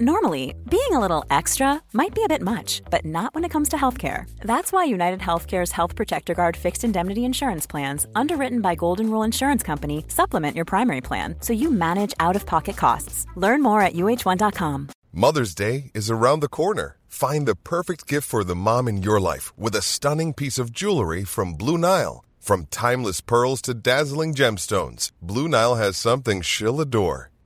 Normally, being a little extra might be a bit much, but not when it comes to healthcare. That's why United Healthcare's Health Protector Guard fixed indemnity insurance plans, underwritten by Golden Rule Insurance Company, supplement your primary plan so you manage out of pocket costs. Learn more at uh1.com. Mother's Day is around the corner. Find the perfect gift for the mom in your life with a stunning piece of jewelry from Blue Nile. From timeless pearls to dazzling gemstones, Blue Nile has something she'll adore.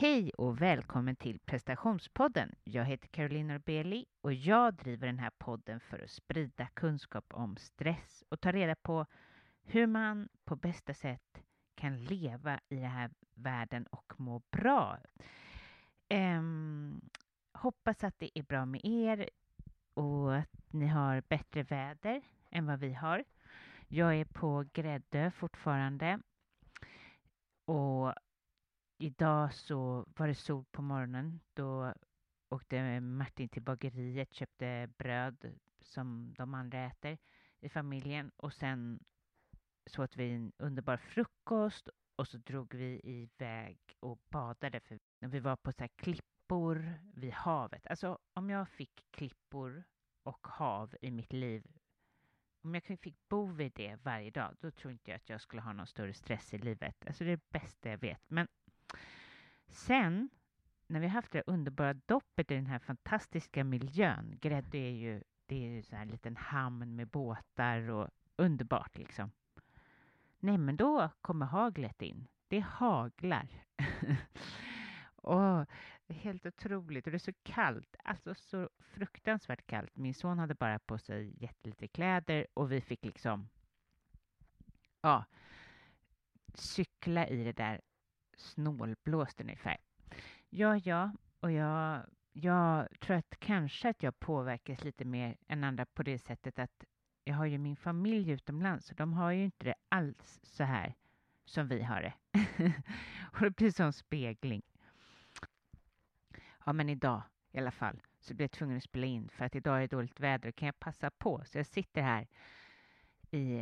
Hej och välkommen till prestationspodden. Jag heter Caroline Norbeli och jag driver den här podden för att sprida kunskap om stress och ta reda på hur man på bästa sätt kan leva i den här världen och må bra. Um, hoppas att det är bra med er och att ni har bättre väder än vad vi har. Jag är på Gräddö fortfarande och idag så var det sol på morgonen. Då åkte Martin till bageriet, köpte bröd som de andra äter i familjen och sen så åt vi en underbar frukost och så drog vi iväg och badade för vi var på så klippor vid havet. Alltså om jag fick klippor och hav i mitt liv om jag fick bo vid det varje dag, då tror inte jag att jag skulle ha någon större stress i livet. Alltså det är det bästa jag vet. Men Sen, när vi haft det underbara doppet i den här fantastiska miljön, Gräddö är ju, det är ju så här en liten hamn med båtar och underbart liksom. Nej, men då kommer haglet in. Det haglar. Åh, det är helt otroligt och det är så kallt, alltså så fruktansvärt kallt. Min son hade bara på sig jättelite kläder och vi fick liksom, ja, cykla i det där snålblåst ungefär. Ja, ja, och jag, jag tror att kanske att jag påverkas lite mer än andra på det sättet att jag har ju min familj utomlands och de har ju inte det alls så här som vi har det. och det blir som spegling. Ja, men idag i alla fall så blir jag tvungen att spela in för att idag är det dåligt väder och kan jag passa på. Så jag sitter här i,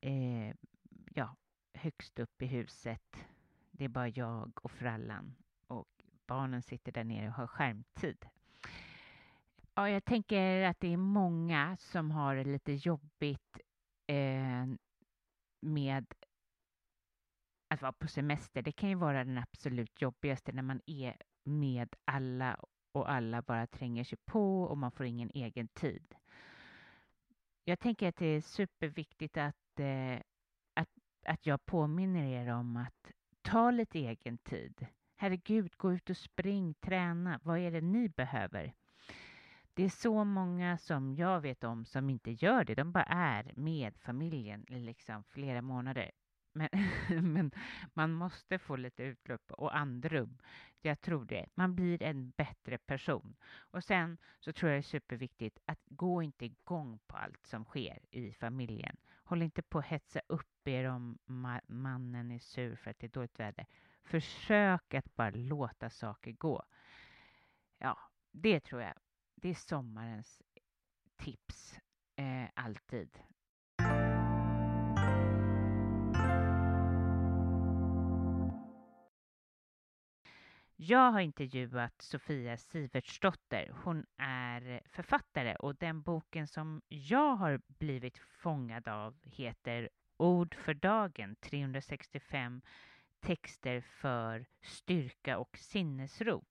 eh, ja, högst upp i huset det är bara jag och frallan och barnen sitter där nere och har skärmtid. Ja, jag tänker att det är många som har det lite jobbigt eh, med att vara på semester. Det kan ju vara den absolut jobbigaste när man är med alla och alla bara tränger sig på och man får ingen egen tid. Jag tänker att det är superviktigt att, eh, att, att jag påminner er om att ta lite egen tid. Herregud, gå ut och spring, träna. Vad är det ni behöver? Det är så många som jag vet om som inte gör det. De bara är med familjen i liksom flera månader. Men, men, man måste få lite utlopp och andrum. Jag tror det. Man blir en bättre person. Och sen så tror jag det är superviktigt att gå inte igång på allt som sker i familjen. Håll inte på att hetsa upp er om ma mannen är sur för att det är dåligt väder. Försök att bara låta saker gå. Ja, det tror jag. Det är sommarens tips. Eh, alltid. Jag har intervjuat Sofia Sivertsdotter. Hon är författare och den boken som jag har blivit fångad av heter Ord för dagen 365 texter för styrka och sinnesro.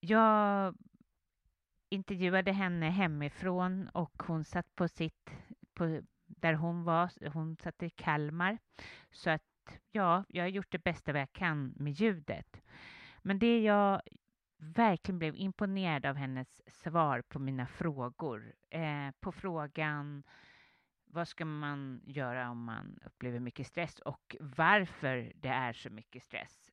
Jag intervjuade henne hemifrån och hon satt på sitt, på, där hon var, hon satt i Kalmar. Så att ja, jag har gjort det bästa vad jag kan med ljudet. Men det jag verkligen blev imponerad av hennes svar på mina frågor. Eh, på frågan vad ska man göra om man upplever mycket stress och varför det är så mycket stress.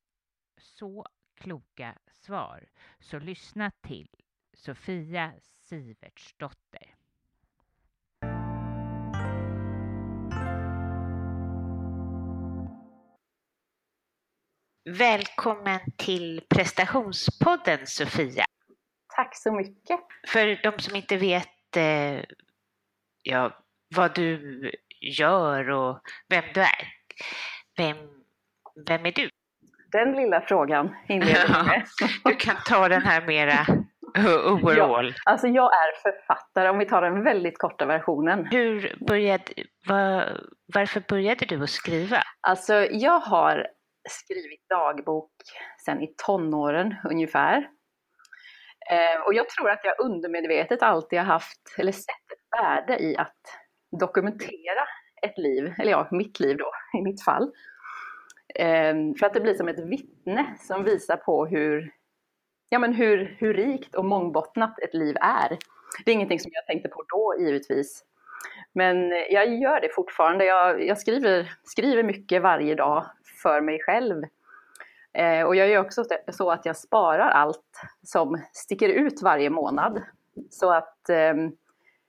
Så kloka svar. Så lyssna till Sofia Sivertsdotter. Välkommen till prestationspodden Sofia. Tack så mycket. För de som inte vet eh, ja, vad du gör och vem du är. Vem, vem är du? Den lilla frågan inleder ja, med. Du kan ta den här mera overall. Ja, alltså jag är författare, om vi tar den väldigt korta versionen. Hur började, var, varför började du att skriva? Alltså jag har skrivit dagbok sedan i tonåren ungefär. Eh, och jag tror att jag undermedvetet alltid har haft, eller sett ett värde i att dokumentera ett liv, eller ja, mitt liv då, i mitt fall. Ehm, för att det blir som ett vittne som visar på hur, ja, men hur, hur rikt och mångbottnat ett liv är. Det är ingenting som jag tänkte på då givetvis. Men jag gör det fortfarande. Jag, jag skriver, skriver mycket varje dag för mig själv. Eh, och jag gör också så att jag sparar allt som sticker ut varje månad. Så att, eh,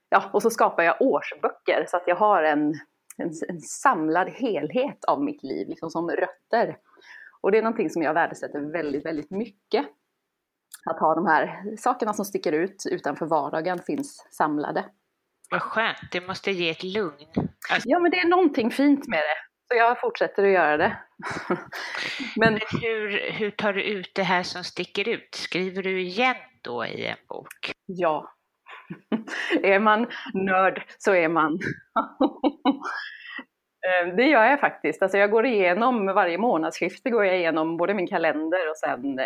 ja, och så skapar jag årsböcker så att jag har en, en, en, samlad helhet av mitt liv, liksom som rötter. Och det är någonting som jag värdesätter väldigt, väldigt mycket. Att ha de här sakerna som sticker ut utanför vardagen finns samlade. Vad skönt, det måste ge ett lugn. Alltså... Ja, men det är någonting fint med det. Så jag fortsätter att göra det. Men, Men hur, hur tar du ut det här som sticker ut? Skriver du igen då i en bok? Ja. är man nörd så är man. Eh, det gör jag faktiskt. Alltså jag går igenom varje månadsskifte går jag igenom både min kalender och sen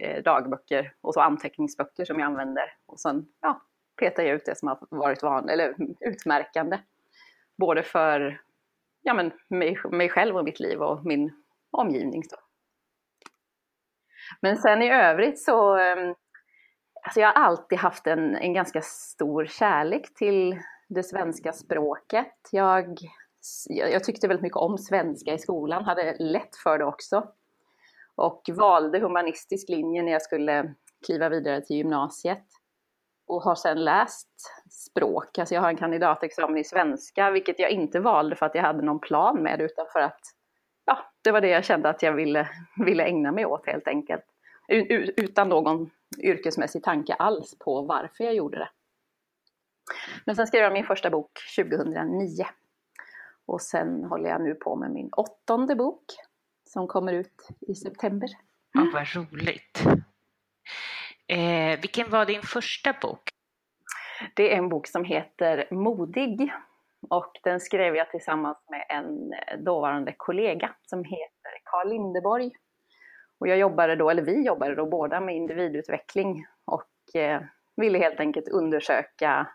eh, dagböcker och så anteckningsböcker som jag använder. Och sen ja, petar jag ut det som har varit van, eller utmärkande. Både för ja, men mig, mig själv och mitt liv och min omgivning. Så. Men sen i övrigt så, ehm, alltså jag har alltid haft en, en ganska stor kärlek till det svenska språket. Jag, jag tyckte väldigt mycket om svenska i skolan, hade lätt för det också. Och valde humanistisk linje när jag skulle kliva vidare till gymnasiet och har sedan läst språk. Alltså jag har en kandidatexamen i svenska, vilket jag inte valde för att jag hade någon plan med det, utan för att ja, det var det jag kände att jag ville, ville ägna mig åt helt enkelt. Utan någon yrkesmässig tanke alls på varför jag gjorde det. Men sen skrev jag min första bok 2009. Och sen håller jag nu på med min åttonde bok som kommer ut i september. Mm. Ja, vad roligt. Eh, vilken var din första bok? Det är en bok som heter Modig och den skrev jag tillsammans med en dåvarande kollega som heter Carl Lindeborg. Och jag jobbade då, eller vi jobbade då båda med individutveckling och eh, ville helt enkelt undersöka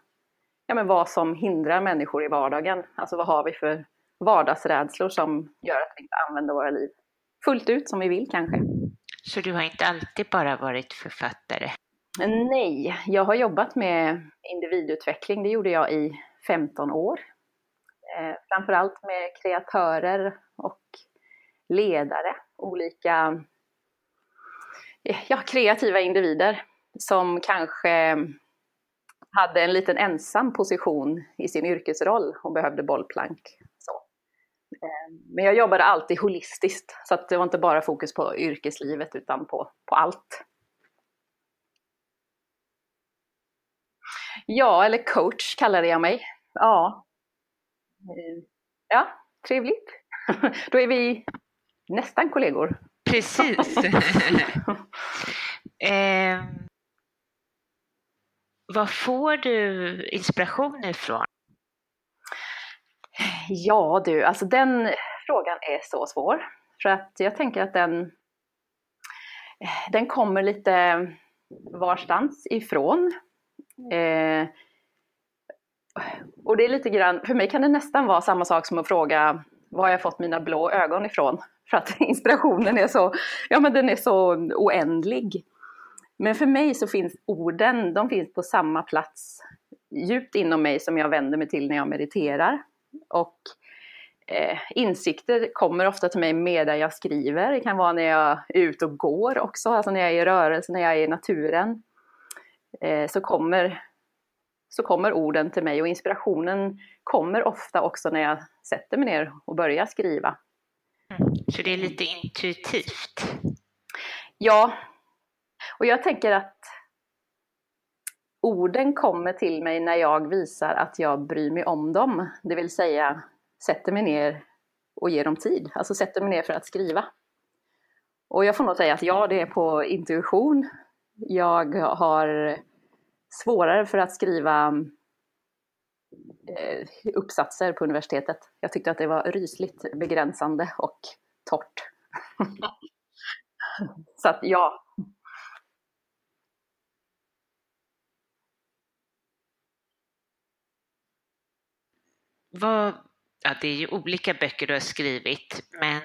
ja, men vad som hindrar människor i vardagen. Alltså vad har vi för vardagsrädslor som gör att vi inte använder våra liv fullt ut som vi vill kanske. Så du har inte alltid bara varit författare? Nej, jag har jobbat med individutveckling. Det gjorde jag i 15 år. Eh, framförallt med kreatörer och ledare, olika ja, kreativa individer som kanske hade en liten ensam position i sin yrkesroll och behövde bollplank. Eh, men jag jobbade alltid holistiskt, så att det var inte bara fokus på yrkeslivet utan på, på allt. Ja, eller coach kallade jag mig. Ja, eh, ja trevligt. Då är vi nästan kollegor. Precis. eh, vad får du inspiration ifrån? Ja du, alltså den frågan är så svår. För att jag tänker att den, den kommer lite varstans ifrån. Eh, och det är lite grann, för mig kan det nästan vara samma sak som att fråga var har jag fått mina blå ögon ifrån? För att inspirationen är så, ja men den är så oändlig. Men för mig så finns orden, de finns på samma plats djupt inom mig som jag vänder mig till när jag mediterar. Och eh, insikter kommer ofta till mig medan jag skriver. Det kan vara när jag är ute och går också, alltså när jag är i rörelse, när jag är i naturen. Eh, så, kommer, så kommer orden till mig och inspirationen kommer ofta också när jag sätter mig ner och börjar skriva. Mm. Så det är lite intuitivt? Ja, och jag tänker att orden kommer till mig när jag visar att jag bryr mig om dem. Det vill säga sätter mig ner och ger dem tid. Alltså sätter mig ner för att skriva. Och jag får nog säga att ja, det är på intuition. Jag har svårare för att skriva eh, uppsatser på universitetet. Jag tyckte att det var rysligt begränsande och torrt. Så att ja, Vad, ja, det är ju olika böcker du har skrivit, men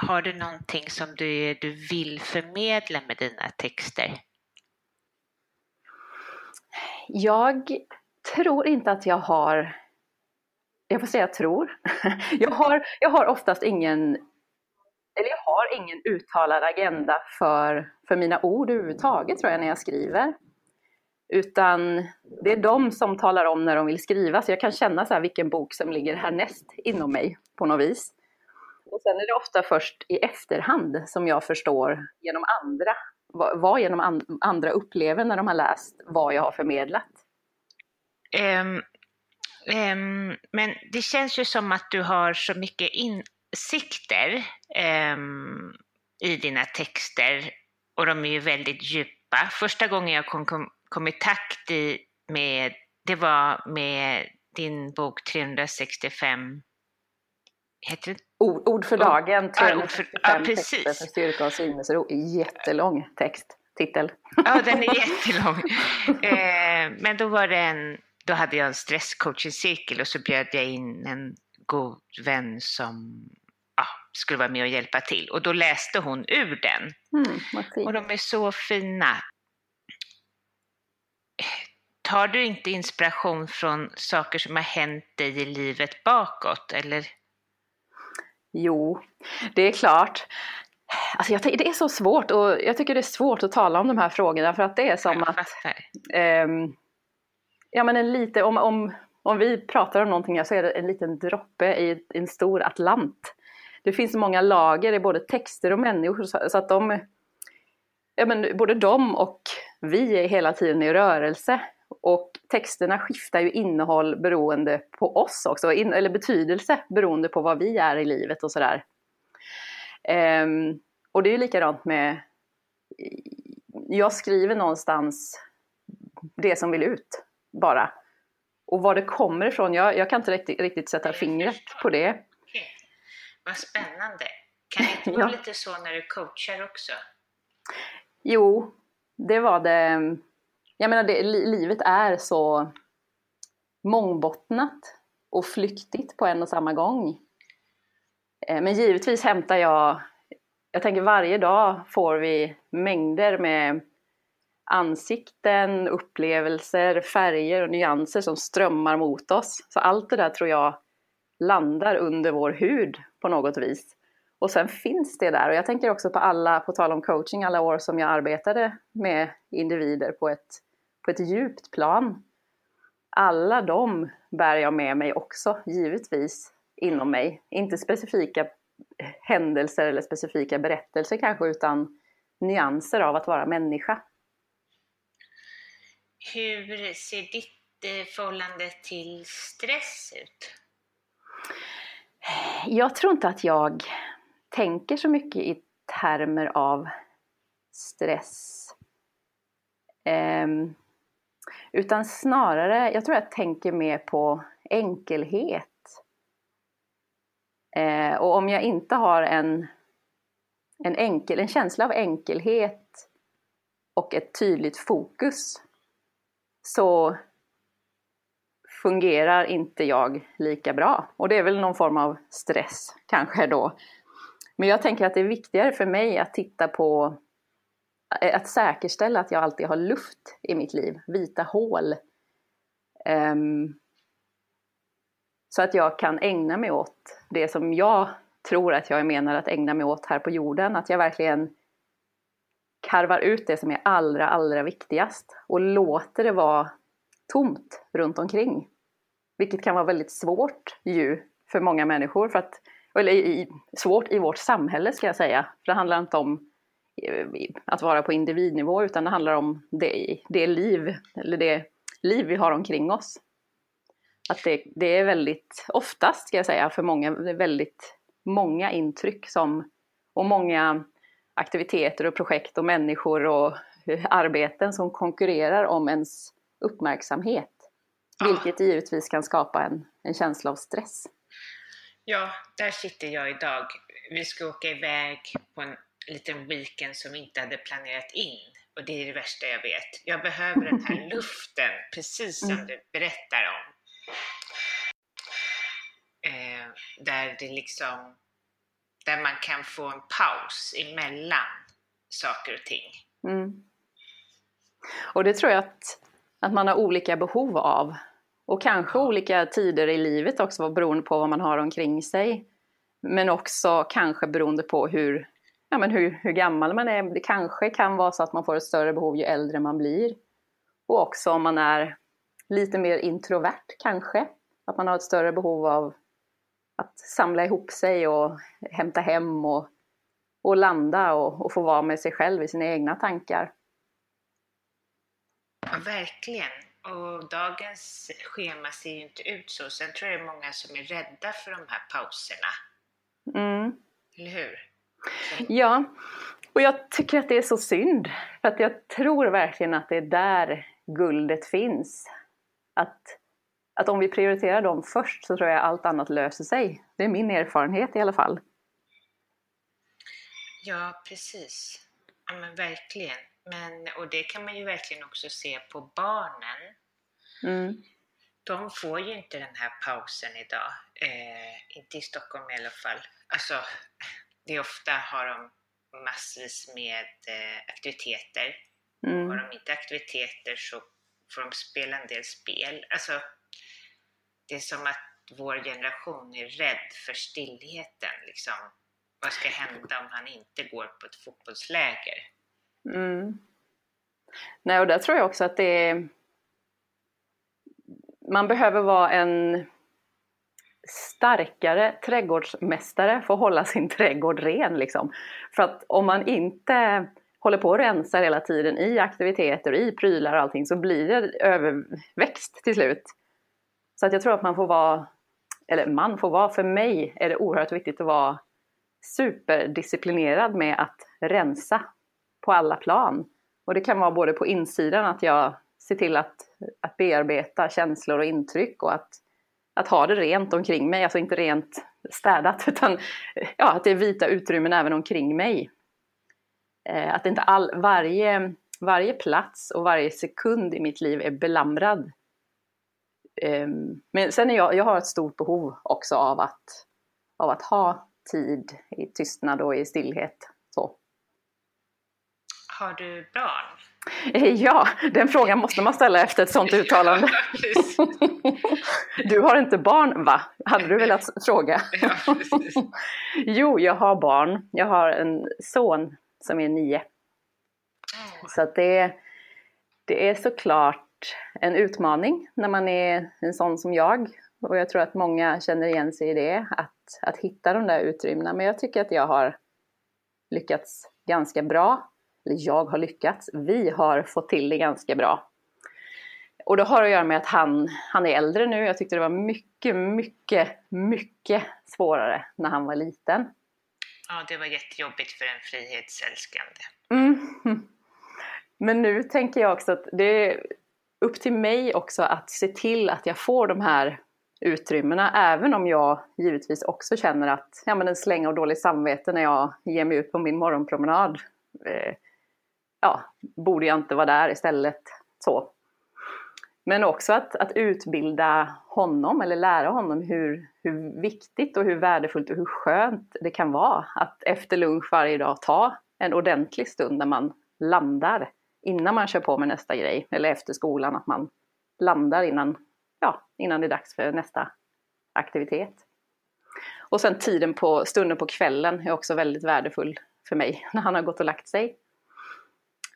har du någonting som du, du vill förmedla med dina texter? Jag tror inte att jag har, jag får säga tror, jag har, jag har oftast ingen, eller jag har ingen uttalad agenda för, för mina ord överhuvudtaget tror jag när jag skriver. Utan det är de som talar om när de vill skriva, så jag kan känna så här vilken bok som ligger härnäst inom mig på något vis. Och sen är det ofta först i efterhand som jag förstår genom andra, vad, genom and, andra upplever när de har läst vad jag har förmedlat. Um, um, men det känns ju som att du har så mycket insikter um, i dina texter och de är ju väldigt djupa. Första gången jag kom, kom kom i takt i med, det var med din bok 365 Heter det? Ord, ord för dagen, 365 ja, texter för styrka och sinnesro. Jättelång text, titel. Ja, den är jättelång. eh, men då var det en, då hade jag en stresscoaching-cirkel och så bjöd jag in en god vän som ja, skulle vara med och hjälpa till. Och då läste hon ur den. Mm, och de är så fina tar du inte inspiration från saker som har hänt dig i livet bakåt, eller? Jo, det är klart. Alltså jag, det är så svårt och jag tycker det är svårt att tala om de här frågorna för att det är som att... Um, ja men en lite, om, om, om vi pratar om någonting här så är det en liten droppe i en stor Atlant. Det finns så många lager i både texter och människor så att de... Ja men både de och vi är hela tiden i rörelse. Och texterna skiftar ju innehåll beroende på oss också, eller betydelse beroende på vad vi är i livet och sådär. Um, och det är ju likadant med, jag skriver någonstans det som vill ut bara. Och var det kommer ifrån, jag, jag kan inte riktigt, riktigt sätta fingret på det. Vad spännande. Kan inte vara ja. lite så när du coachar också? Jo, det var det. Jag menar, det, livet är så mångbottnat och flyktigt på en och samma gång. Eh, men givetvis hämtar jag, jag tänker varje dag får vi mängder med ansikten, upplevelser, färger och nyanser som strömmar mot oss. Så allt det där tror jag landar under vår hud på något vis. Och sen finns det där och jag tänker också på alla, på tal om coaching, alla år som jag arbetade med individer på ett, på ett djupt plan. Alla de bär jag med mig också, givetvis, inom mig. Inte specifika händelser eller specifika berättelser kanske, utan nyanser av att vara människa. Hur ser ditt eh, förhållande till stress ut? Jag tror inte att jag tänker så mycket i termer av stress. Um, utan snarare, jag tror jag tänker mer på enkelhet. Eh, och om jag inte har en, en, enkel, en känsla av enkelhet och ett tydligt fokus så fungerar inte jag lika bra. Och det är väl någon form av stress kanske då. Men jag tänker att det är viktigare för mig att titta på Eh, att säkerställa att jag alltid har luft i mitt liv, vita hål. Um, så att jag kan ägna mig åt det som jag tror att jag är menad att ägna mig åt här på jorden. Att jag verkligen karvar ut det som är allra, allra viktigast och låter det vara tomt runt omkring. Vilket kan vara väldigt svårt ju för många människor. För att, eller i, svårt i vårt samhälle ska jag säga. För det handlar inte om att vara på individnivå utan det handlar om det, det liv, eller det liv vi har omkring oss. Att det, det är väldigt, oftast ska jag säga, för många, det är väldigt många intryck som, och många aktiviteter och projekt och människor och arbeten som konkurrerar om ens uppmärksamhet. Vilket givetvis kan skapa en, en känsla av stress. Ja, där sitter jag idag. Vi ska åka iväg på en liten weekend som vi inte hade planerat in. Och det är det värsta jag vet. Jag behöver den här luften, precis som mm. du berättar om. Eh, där det liksom, där man kan få en paus emellan saker och ting. Mm. Och det tror jag att att man har olika behov av. Och kanske olika tider i livet också beroende på vad man har omkring sig. Men också kanske beroende på hur, ja, men hur, hur gammal man är. Det kanske kan vara så att man får ett större behov ju äldre man blir. Och också om man är lite mer introvert kanske. Att man har ett större behov av att samla ihop sig och hämta hem och, och landa och, och få vara med sig själv i sina egna tankar. Ja, verkligen. Och dagens schema ser ju inte ut så. Sen tror jag det är många som är rädda för de här pauserna. Mm. Eller hur? Ja, och jag tycker att det är så synd. För att jag tror verkligen att det är där guldet finns. Att, att om vi prioriterar dem först så tror jag allt annat löser sig. Det är min erfarenhet i alla fall. Ja, precis. Ja, men verkligen. Men, och det kan man ju verkligen också se på barnen. Mm. De får ju inte den här pausen idag. Eh, inte i Stockholm i alla fall. Alltså, det är ofta har de massvis med eh, aktiviteter. Mm. Har de inte aktiviteter så får de spela en del spel. Alltså, det är som att vår generation är rädd för stillheten. Liksom. Vad ska hända om han inte går på ett fotbollsläger? Mm. Nej, och där tror jag också att det är... Man behöver vara en starkare trädgårdsmästare får hålla sin trädgård ren. Liksom. För att om man inte håller på och rensar hela tiden i aktiviteter, i prylar och allting så blir det överväxt till slut. Så att jag tror att man får vara, eller man får vara, för mig är det oerhört viktigt att vara superdisciplinerad med att rensa på alla plan. Och det kan vara både på insidan att jag ser till att, att bearbeta känslor och intryck och att, att ha det rent omkring mig, alltså inte rent städat utan ja, att det är vita utrymmen även omkring mig. Eh, att inte all, varje, varje plats och varje sekund i mitt liv är belamrad. Eh, men sen är jag, jag har ett stort behov också av att, av att ha tid i tystnad och i stillhet. Så. Har du barn? Ja, den frågan måste man ställa efter ett sådant uttalande. Du har inte barn va? Hade du velat fråga? Jo, jag har barn. Jag har en son som är nio. Så att det, det är såklart en utmaning när man är en sån som jag. Och jag tror att många känner igen sig i det, att, att hitta de där utrymmena. Men jag tycker att jag har lyckats ganska bra jag har lyckats, vi har fått till det ganska bra. Och det har att göra med att han, han är äldre nu. Jag tyckte det var mycket, mycket, mycket svårare när han var liten. Ja, det var jättejobbigt för en frihetsälskande. Mm. Men nu tänker jag också att det är upp till mig också att se till att jag får de här utrymmena, även om jag givetvis också känner att ja, men en släng av dåligt samvete när jag ger mig ut på min morgonpromenad. Eh, ja, borde jag inte vara där istället. Så. Men också att, att utbilda honom eller lära honom hur, hur viktigt och hur värdefullt och hur skönt det kan vara att efter lunch varje dag ta en ordentlig stund när man landar innan man kör på med nästa grej eller efter skolan att man landar innan, ja, innan det är dags för nästa aktivitet. Och sen tiden på stunden på kvällen är också väldigt värdefull för mig när han har gått och lagt sig.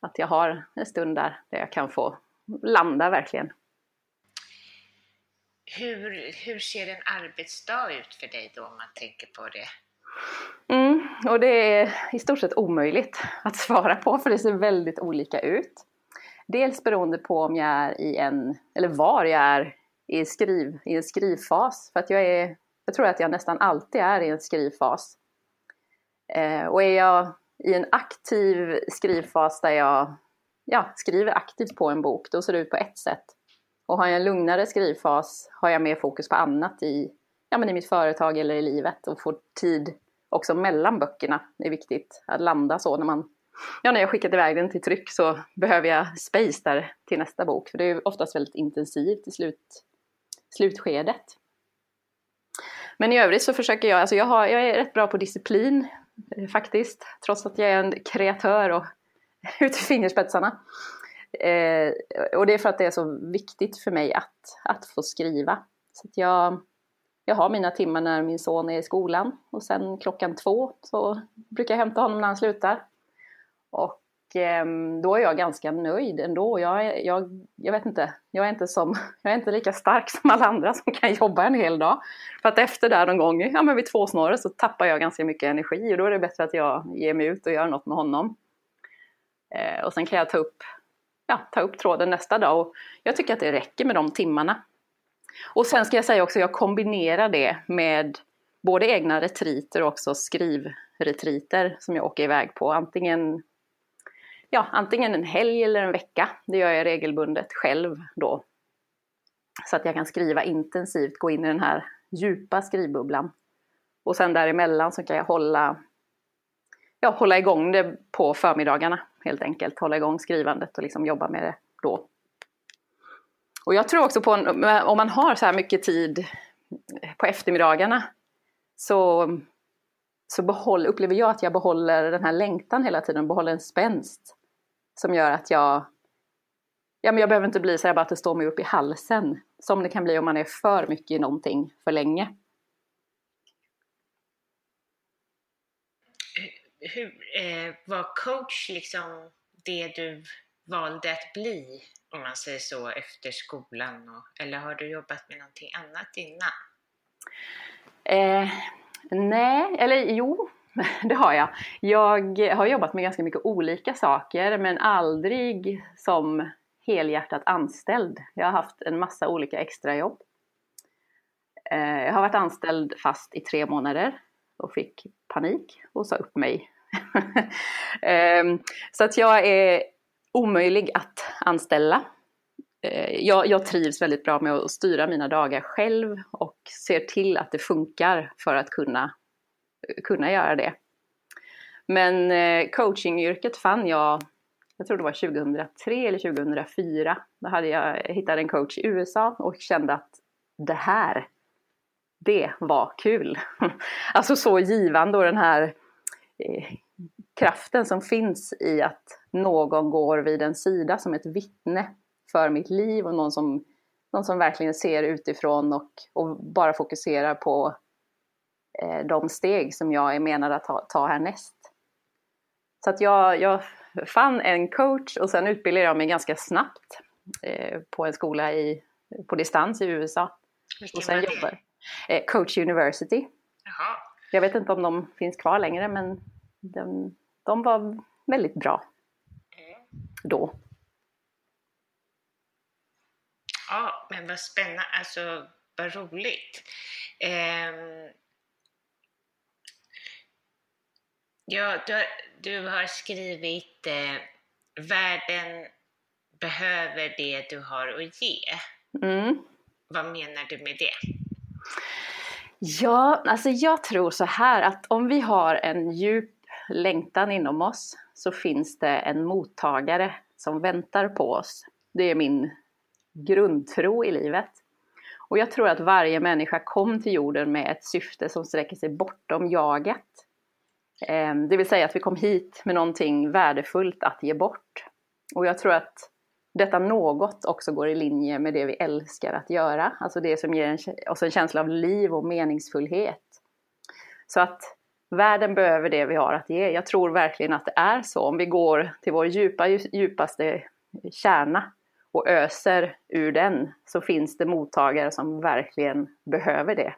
Att jag har en stund där, där jag kan få landa verkligen. Hur, hur ser en arbetsdag ut för dig då om man tänker på det? Mm, och det är i stort sett omöjligt att svara på för det ser väldigt olika ut. Dels beroende på om jag är i en, eller var jag är i, skriv, i en skrivfas. För att jag, är, jag tror att jag nästan alltid är i en skrivfas. Eh, och är jag i en aktiv skrivfas där jag ja, skriver aktivt på en bok, då ser det ut på ett sätt. Och har jag en lugnare skrivfas har jag mer fokus på annat i, ja, men i mitt företag eller i livet och får tid också mellan böckerna. Det är viktigt att landa så när man Ja, när jag skickat iväg den till tryck så behöver jag space där till nästa bok. För det är oftast väldigt intensivt i slut, slutskedet. Men i övrigt så försöker jag, alltså jag, har, jag är rätt bra på disciplin Eh, faktiskt. Trots att jag är en kreatör och ut i fingerspetsarna. Eh, och det är för att det är så viktigt för mig att, att få skriva. Så att jag, jag har mina timmar när min son är i skolan och sen klockan två så brukar jag hämta honom när han slutar. Och Ehm, då är jag ganska nöjd ändå. Jag, jag, jag vet inte, jag är inte, som, jag är inte lika stark som alla andra som kan jobba en hel dag. För att efter där någon gång, ja men vid tvåsnåret så tappar jag ganska mycket energi och då är det bättre att jag ger mig ut och gör något med honom. Eh, och sen kan jag ta upp, ja, ta upp tråden nästa dag och jag tycker att det räcker med de timmarna. Och sen ska jag säga också, jag kombinerar det med både egna retriter och också skrivretriter som jag åker iväg på. Antingen ja, antingen en helg eller en vecka. Det gör jag regelbundet själv då. Så att jag kan skriva intensivt, gå in i den här djupa skrivbubblan. Och sen däremellan så kan jag hålla, ja, hålla igång det på förmiddagarna helt enkelt. Hålla igång skrivandet och liksom jobba med det då. Och jag tror också på, en, om man har så här mycket tid på eftermiddagarna så, så behåll, upplever jag att jag behåller den här längtan hela tiden, behåller en spänst som gör att jag Ja, men jag behöver inte bli så här bara att det står mig upp i halsen. Som det kan bli om man är för mycket i någonting för länge. Hur, eh, var coach liksom det du valde att bli, om man säger så, efter skolan? Och, eller har du jobbat med någonting annat innan? Eh, nej, eller jo, det har jag. Jag har jobbat med ganska mycket olika saker men aldrig som helhjärtat anställd. Jag har haft en massa olika extrajobb. Eh, jag har varit anställd fast i tre månader och fick panik och sa upp mig. Ehm, så att jag är omöjlig att anställa. Eh, jag, jag, trivs väldigt bra med att styra mina dagar själv och ser till att det funkar för att kunna, kunna göra det. Men eh, coachingyrket fann jag, jag tror det var 2003 eller 2004. Då hade jag hittat en coach i USA och kände att det här, det var kul. alltså så givande och den här eh, kraften som finns i att någon går vid en sida som ett vittne för mitt liv och någon som, någon som verkligen ser utifrån och, och bara fokuserar på de steg som jag är menad att ta, ta härnäst. Så att jag, jag fann en coach och sen utbildade jag mig ganska snabbt eh, på en skola i, på distans i USA. Vilken och sen jobbar eh, Coach University. Jaha. Jag vet inte om de finns kvar längre men de, de var väldigt bra mm. då. Ja, men vad spännande, alltså vad roligt. Um, ja, du har, du har skrivit eh, Världen behöver det du har att ge. Mm. Vad menar du med det? Ja, alltså jag tror så här att om vi har en djup längtan inom oss så finns det en mottagare som väntar på oss. Det är min grundtro i livet. Och jag tror att varje människa kom till jorden med ett syfte som sträcker sig bortom jaget. Ehm, det vill säga att vi kom hit med någonting värdefullt att ge bort. Och jag tror att detta något också går i linje med det vi älskar att göra. Alltså det som ger oss en känsla av liv och meningsfullhet. Så att världen behöver det vi har att ge. Jag tror verkligen att det är så. Om vi går till vår djupa, djupaste kärna och öser ur den så finns det mottagare som verkligen behöver det.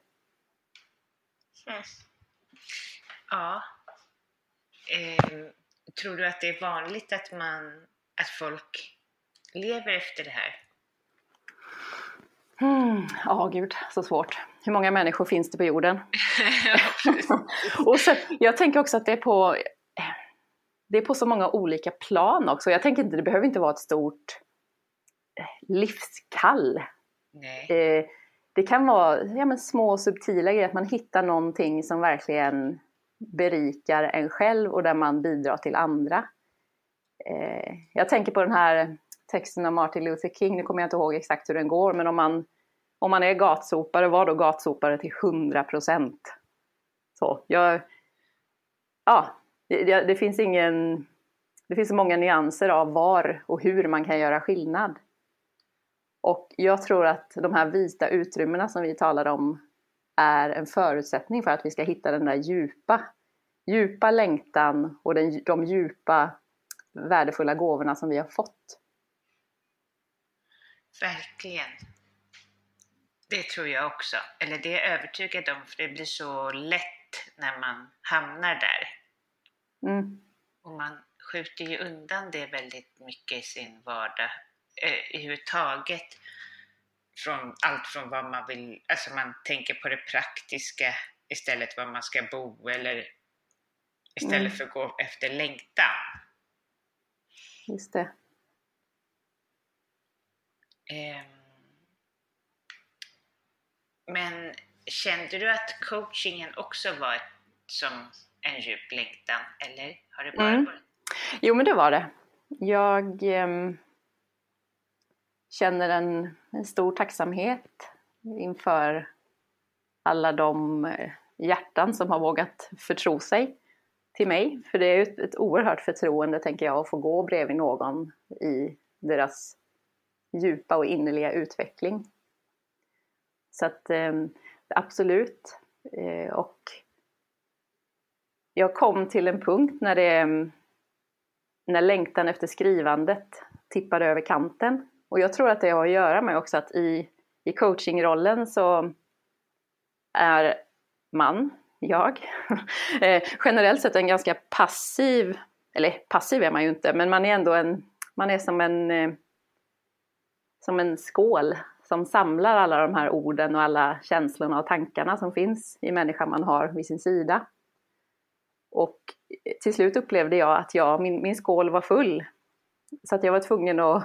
Mm. Ja. Eh, tror du att det är vanligt att, man, att folk lever efter det här? Mm, ja, gud, så svårt. Hur många människor finns det på jorden? och så, jag tänker också att det är på det är på så många olika plan också. Jag tänker inte, det behöver inte vara ett stort livskall. Eh, det kan vara ja, men små subtila grejer, att man hittar någonting som verkligen berikar en själv och där man bidrar till andra. Eh, jag tänker på den här texten av Martin Luther King, nu kommer jag inte ihåg exakt hur den går, men om man, om man är gatsopare, var då gatsopare till 100 procent. Så, jag, ja, det, det, finns ingen, det finns så många nyanser av var och hur man kan göra skillnad. Och jag tror att de här vita utrymmena som vi talade om är en förutsättning för att vi ska hitta den där djupa, djupa längtan och den, de djupa värdefulla gåvorna som vi har fått. Verkligen. Det tror jag också. Eller det är jag övertygad om, för det blir så lätt när man hamnar där. Mm. Och man skjuter ju undan det väldigt mycket i sin vardag eh, överhuvudtaget. Från allt från vad man vill, alltså man tänker på det praktiska istället var man ska bo eller istället mm. för att gå efter längtan. Just det. Eh, men kände du att coachingen också var som en djup längtan eller har det bara mm. varit? Jo men det var det. Jag eh, känner en, en stor tacksamhet inför alla de eh, hjärtan som har vågat förtro sig till mig. För det är ett, ett oerhört förtroende, tänker jag, att få gå bredvid någon i deras djupa och innerliga utveckling. Så att eh, absolut. Eh, och jag kom till en punkt när det när längtan efter skrivandet tippade över kanten. Och jag tror att det har att göra med också att i, i coachingrollen så är man, jag, eh, generellt sett en ganska passiv, eller passiv är man ju inte, men man är ändå en, man är som en, eh, som en skål som samlar alla de här orden och alla känslorna och tankarna som finns i människan man har vid sin sida. Och till slut upplevde jag att jag, min, min skål var full. Så att jag var tvungen att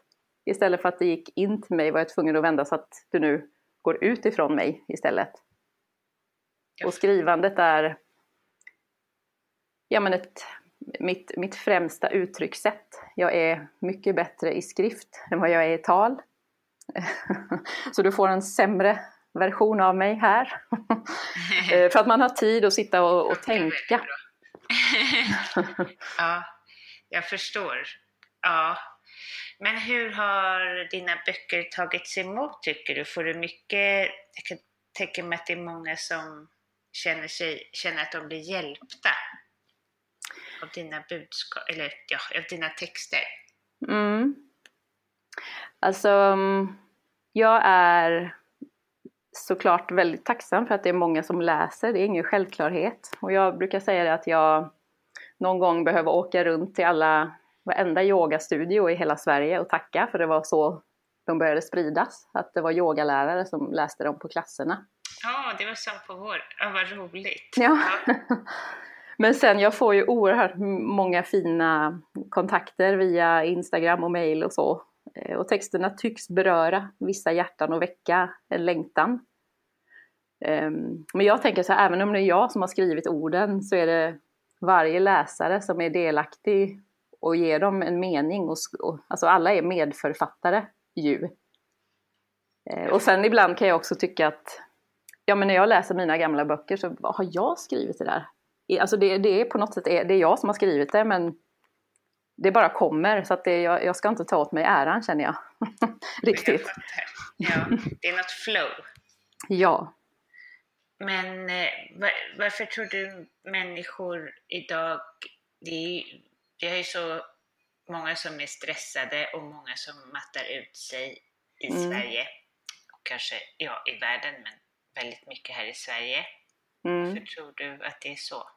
Istället för att det gick in till mig var jag tvungen att vända så att du nu går ut ifrån mig istället. Och skrivandet är ja, men ett, mitt, mitt främsta uttryckssätt. Jag är mycket bättre i skrift än vad jag är i tal. Så du får en sämre version av mig här. Eh, för att man har tid att sitta och, och tänka. ja, jag förstår. Ja. Men hur har dina böcker tagits emot tycker du? Får du mycket, jag kan tänka mig att det är många som känner, sig, känner att de blir hjälpta av dina budskap, eller ja, av dina texter? Mm. Alltså, mm, jag är såklart väldigt tacksam för att det är många som läser. Det är ingen självklarhet. Och jag brukar säga det att jag någon gång behöver åka runt till alla varenda yogastudio i hela Sverige och tacka för det var så de började spridas. Att det var yogalärare som läste dem på klasserna. Ja, det var som på vår. Ja, vad roligt. Ja. Men sen jag får ju oerhört många fina kontakter via Instagram och mail och så. Eh, och texterna tycks beröra vissa hjärtan och väcka en längtan. Ehm, men jag tänker så här, även om det är jag som har skrivit orden så är det varje läsare som är delaktig och ger dem en mening. Och, och, alltså alla är medförfattare ju. Eh, och sen ibland kan jag också tycka att ja, men när jag läser mina gamla böcker så vad har jag skrivit det där? Alltså det, det är på något sätt det är jag som har skrivit det men det bara kommer så att det, jag, jag ska inte ta åt mig äran känner jag. Riktigt. Ja, det är något flow. Ja. Men eh, varför tror du människor idag, det är, vi har ju så många som är stressade och många som mattar ut sig i mm. Sverige. Och kanske ja, i världen, men väldigt mycket här i Sverige. Mm. Varför tror du att det är så?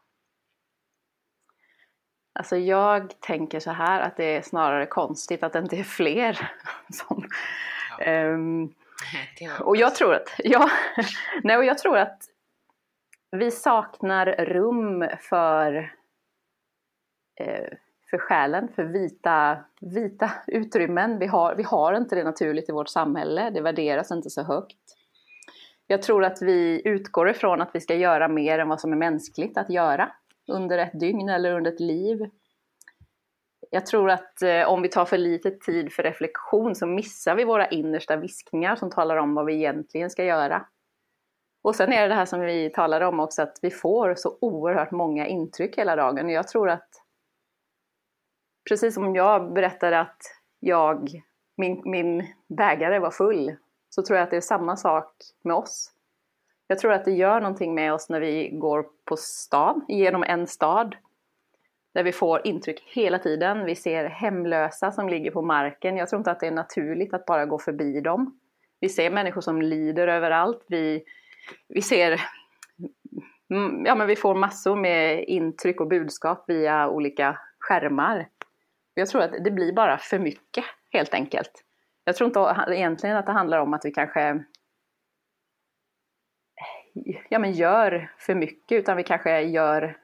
Alltså jag tänker så här att det är snarare konstigt att det inte är fler som... Ja. Um, och jag tror att, ja, nej, och jag tror att vi saknar rum för eh, för själen, för vita, vita utrymmen. Vi har, vi har inte det naturligt i vårt samhälle, det värderas inte så högt. Jag tror att vi utgår ifrån att vi ska göra mer än vad som är mänskligt att göra under ett dygn eller under ett liv. Jag tror att eh, om vi tar för lite tid för reflektion så missar vi våra innersta viskningar som talar om vad vi egentligen ska göra. Och sen är det det här som vi talade om också, att vi får så oerhört många intryck hela dagen. Jag tror att precis som jag berättade att jag, min, min bägare var full, så tror jag att det är samma sak med oss. Jag tror att det gör någonting med oss när vi går på stan, genom en stad, där vi får intryck hela tiden. Vi ser hemlösa som ligger på marken. Jag tror inte att det är naturligt att bara gå förbi dem. Vi ser människor som lider överallt. Vi, vi ser mm, ja, men vi får massor med intryck och budskap via olika skärmar. Jag tror att det blir bara för mycket helt enkelt. Jag tror inte egentligen att det handlar om att vi kanske ja, men gör för mycket utan vi kanske gör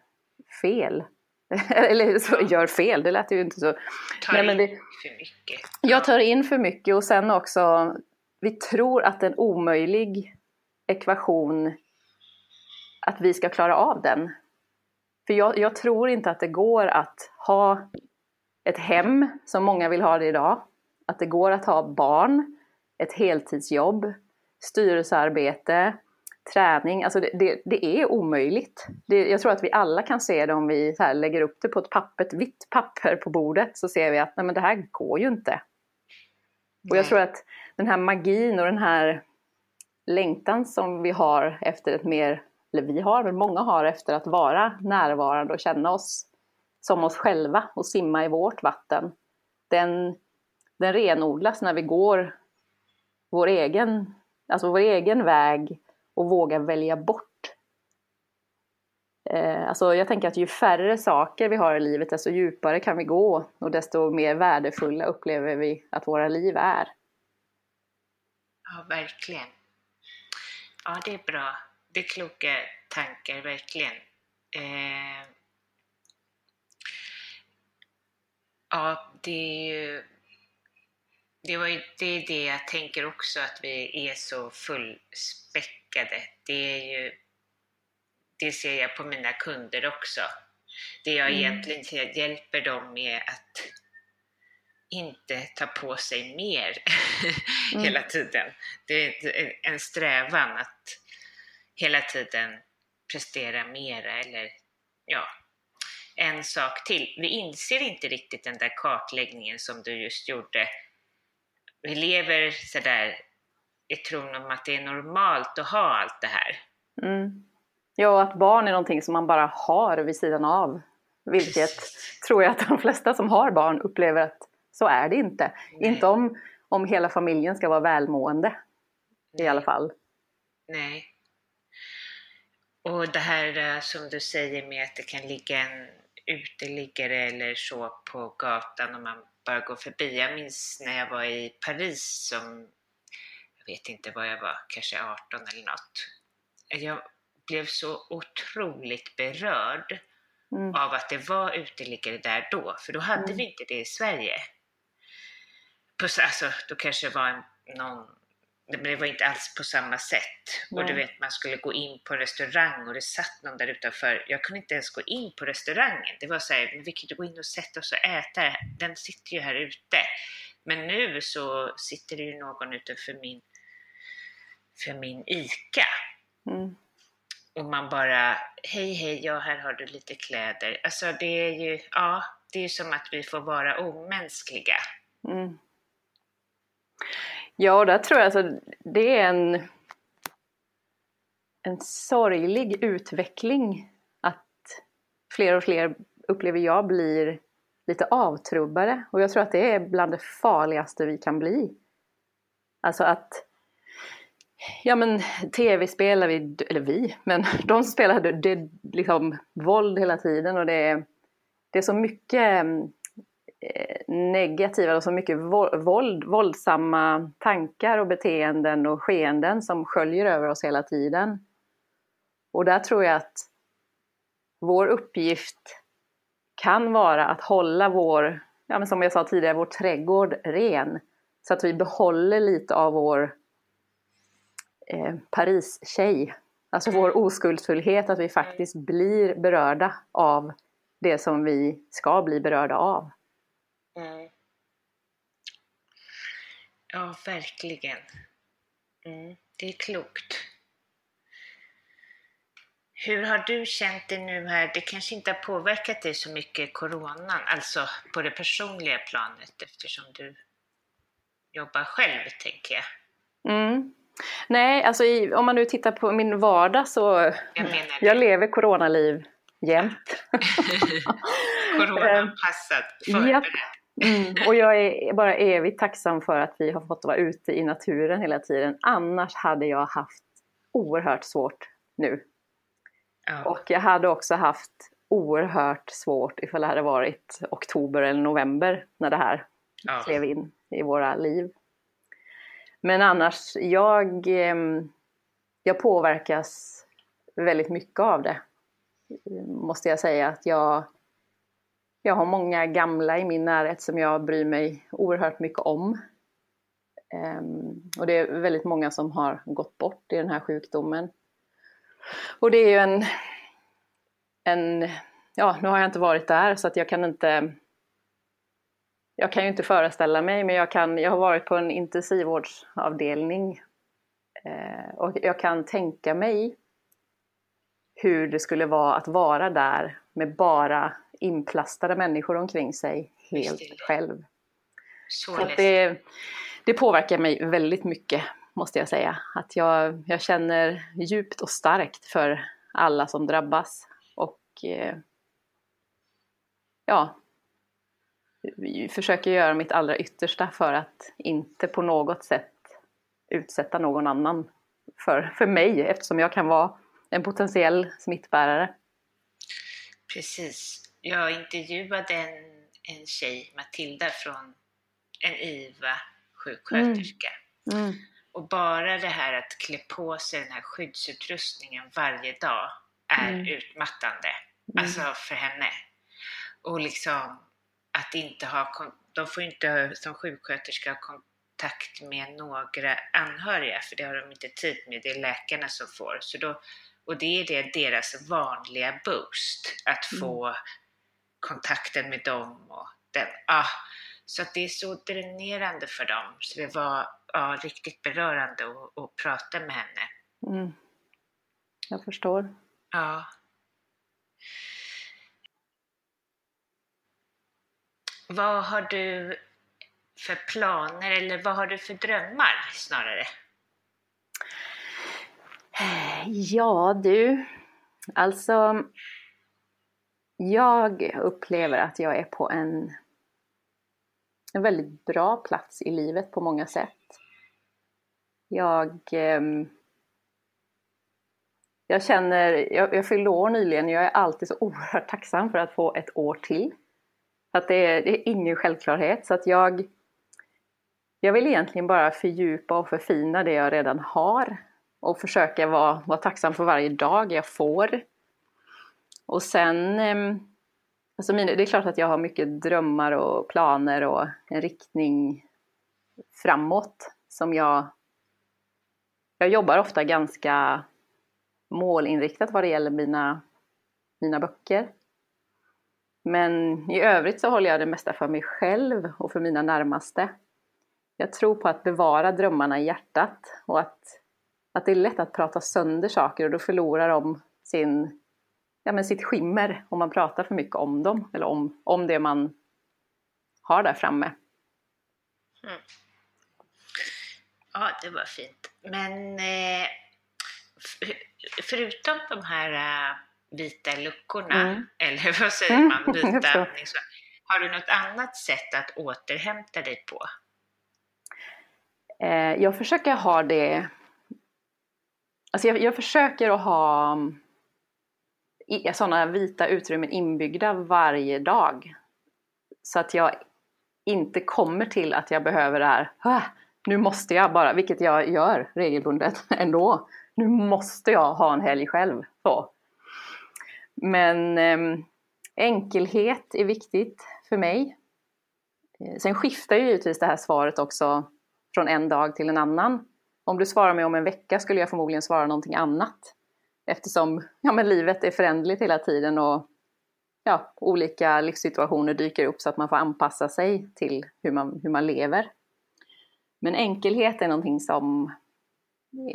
fel. Eller så, gör fel, det lät ju inte så. Tar Nej, men in det, för mycket. jag tar in för mycket och sen också, vi tror att en omöjlig ekvation, att vi ska klara av den. För jag, jag tror inte att det går att ha ett hem som många vill ha det idag. Att det går att ha barn, ett heltidsjobb, styrelsearbete, träning. Alltså det, det, det är omöjligt. Det, jag tror att vi alla kan se det om vi lägger upp det på ett papper, ett vitt papper på bordet så ser vi att nej, men det här går ju inte. Och jag tror att den här magin och den här längtan som vi har efter ett mer, eller vi har, men många har efter att vara närvarande och känna oss som oss själva och simma i vårt vatten. Den, den renodlas när vi går vår egen, alltså vår egen väg och vågar välja bort. Eh, alltså jag tänker att ju färre saker vi har i livet, desto djupare kan vi gå och desto mer värdefulla upplever vi att våra liv är. Ja, verkligen. Ja, det är bra. Det är kloka tankar, verkligen. Eh, ja, det är ju det, var ju, det är det jag tänker också, att vi är så fullspäckade. Det är ju, det ser jag på mina kunder också. Det jag Mm. egentligen hjälper dem med att inte ta på sig mer Mm. hela tiden. Det är en strävan att hela tiden prestera mera eller ja, en sak till. Vi inser inte riktigt den där kartläggningen som du just gjorde. Vi lever sådär i tron om att det är normalt att ha allt det här. Mm. Ja, att barn är någonting som man bara har vid sidan av. Vilket tror jag att de flesta som har barn upplever att så är det inte. Nej. Inte om, om hela familjen ska vara välmående i alla fall. Nej. Och det här eh, som du säger med att det kan ligga en uteliggare eller så på gatan och man bara går förbi. Jag minns när jag var i Paris som, jag vet inte vad jag var, kanske 18 eller något. Jag blev så otroligt berörd Mm. av att det var uteliggare där då, för då hade Mm. vi inte det i Sverige. Alltså, då kanske det var en, någon, det var inte alls på samma sätt. Och du Nej. vet, man skulle gå in på en restaurang och det satt någon där utanför. Jag kunde inte ens gå in på restaurangen. Det var så här, men vi kan inte gå in och sätta oss och äta. Den sitter ju här ute. Men nu så sitter det ju någon utanför min, för min ICA. Mm. Och man bara, hej hej, ja här har du lite kläder. Alltså det är ju, ja, det är ju som att vi får vara omänskliga. Mm. Ja, och där tror jag alltså det är en, en sorglig utveckling att fler och fler, upplever jag, blir lite avtrubbade. Och jag tror att det är bland det farligaste vi kan bli. Alltså att Ja men tv spelar vi, eller vi, men de spelar det, det liksom våld hela tiden och det är, det är så mycket negativa och så mycket vo- våld, våldsamma tankar och beteenden och skeenden som sköljer över oss hela tiden. Och där tror jag att vår uppgift kan vara att hålla vår, ja men som jag sa tidigare, vår trädgård ren. Så att vi behåller lite av vår eh, Paris-tjej. Alltså vår oskuldsfullhet, att vi faktiskt blir berörda av det som vi ska bli berörda av. Mm. Ja, verkligen. Mm, det är klokt. Hur har du känt det nu här? Det kanske inte har påverkat dig så mycket, coronan, alltså på det personliga planet eftersom du jobbar själv, tänker jag. Mm. Nej, alltså i, om man nu tittar på min vardag så Jag jag lever coronaliv jämt. Coronaanpassad, förberedd. Mm, och jag är bara evigt tacksam för att vi har fått vara ute i naturen hela tiden. Annars hade jag haft oerhört svårt nu. Ja. Och jag hade också haft oerhört svårt ifall det hade varit oktober eller november när det här Ja. klev in i våra liv. Men annars, jag, ehm, jag påverkas väldigt mycket av det. Måste jag säga att jag, jag har många gamla i min närhet som jag bryr mig oerhört mycket om. Ehm, och det är väldigt många som har gått bort i den här sjukdomen. Och det är ju en, en, ja nu har jag inte varit där så att jag kan inte jag kan ju inte föreställa mig, men jag, kan, jag har varit på en intensivvårdsavdelning eh, och jag kan tänka mig hur det skulle vara att vara där med bara inplastade människor omkring sig helt själv. Så, Så det, det påverkar mig väldigt mycket, måste jag säga. Att jag, jag känner djupt och starkt för alla som drabbas. Och eh, ja, försöker göra mitt allra yttersta för att inte på något sätt utsätta någon annan för, för mig eftersom jag kan vara en potentiell smittbärare. Precis. Jag intervjuade en, en tjej, Matilda, från en IVA-sjuksköterska. Mm. Mm. Och bara det här att klä på sig den här skyddsutrustningen varje dag är mm. utmattande. Mm. Alltså för henne. Och liksom att inte ha, de får inte som sjuksköterska ha kontakt med några anhöriga för det har de inte tid med, det är läkarna som får. Så då, och det är det deras vanliga boost, att mm. få. Kontakten med dem och den, ah, så att det är så dränerande för dem. Så det var ja, riktigt berörande att, att prata med henne. Mm. Jag förstår. Ja. Vad har du för planer eller vad har du för drömmar snarare? Ja du, alltså jag upplever att jag är på en, en väldigt bra plats i livet på många sätt. Jag, ehm, jag känner, jag, jag fyllde år nyligen, och jag är alltid så oerhört tacksam för att få ett år till. Att det, är, det är ingen självklarhet. Så att jag, jag vill egentligen bara fördjupa och förfina det jag redan har. Och försöka vara, vara tacksam för varje dag jag får. Och sen, ehm, alltså mina, det är klart att jag har mycket drömmar och planer och en riktning framåt som jag... Jag jobbar ofta ganska målinriktat vad det gäller mina, mina böcker. Men i övrigt så håller jag det mesta för mig själv och för mina närmaste. Jag tror på att bevara drömmarna i hjärtat och att, att det är lätt att prata sönder saker och då förlorar de sin, ja, men sitt skimmer om man pratar för mycket om dem eller om, om det man har där framme. Mm. Ja, det var fint. Men eh, förutom de här eh, vita luckorna, mm. eller vad säger man, mm, vita liksom. Har du något annat sätt att återhämta dig på? Eh, jag försöker ha det, alltså jag, jag försöker att ha sådana vita utrymmen inbyggda varje dag. Så att jag inte kommer till att jag behöver det här, nu måste jag bara, vilket jag gör regelbundet ändå. Nu måste jag ha en helg själv. Så. Men eh, enkelhet är viktigt för mig. Eh, sen skiftar ju givetvis det här svaret också från en dag till en annan. Om du svarar mig om en vecka skulle jag förmodligen svara någonting annat. Eftersom ja, men livet är förändligt hela tiden och ja, olika livssituationer dyker upp så att man får anpassa sig till hur man, hur man lever. Men enkelhet är någonting som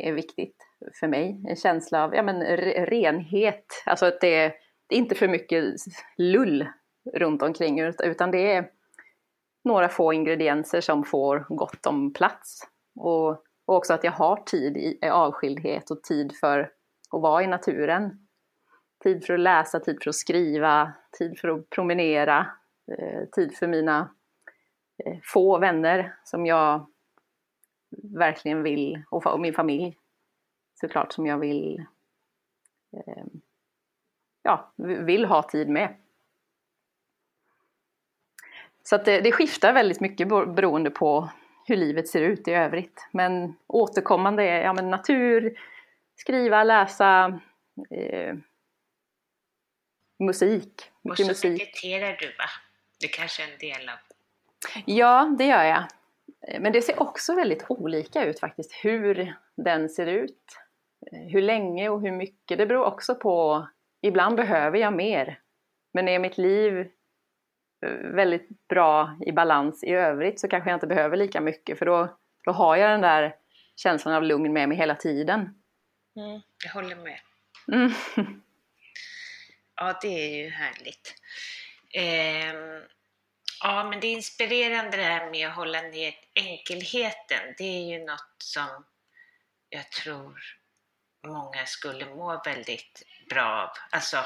är viktigt för mig. En känsla av ja, men, renhet, alltså att det är, det är inte för mycket lull runt omkring utan det är några få ingredienser som får gott om plats. Och, och också att jag har tid i avskildhet och tid för och vara i naturen. Tid för att läsa, tid för att skriva, tid för att promenera, eh, tid för mina eh, få vänner som jag verkligen vill, och min familj såklart som jag vill, ehm, ja, vill ha tid med. Så att det, det, skiftar väldigt mycket beroende på hur livet ser ut i övrigt. Men återkommande är ja, men natur, skriva, läsa, eh, musik. Och så musik. mediterar du va? Det kanske är en del av... Ja, det gör jag. Men det ser också väldigt olika ut faktiskt, hur den ser ut. Hur länge och hur mycket. Det beror också på, ibland behöver jag mer. Men är mitt liv eh, väldigt bra i balans i övrigt så kanske jag inte behöver lika mycket för då, då har jag den där känslan av lugn med mig hela tiden. Mm, jag håller med. Mm. Ja, det är ju härligt. Ehm, ja, men det är inspirerande det här med att hålla ner enkelheten. Det är ju något som jag tror många skulle må väldigt bra av. Alltså,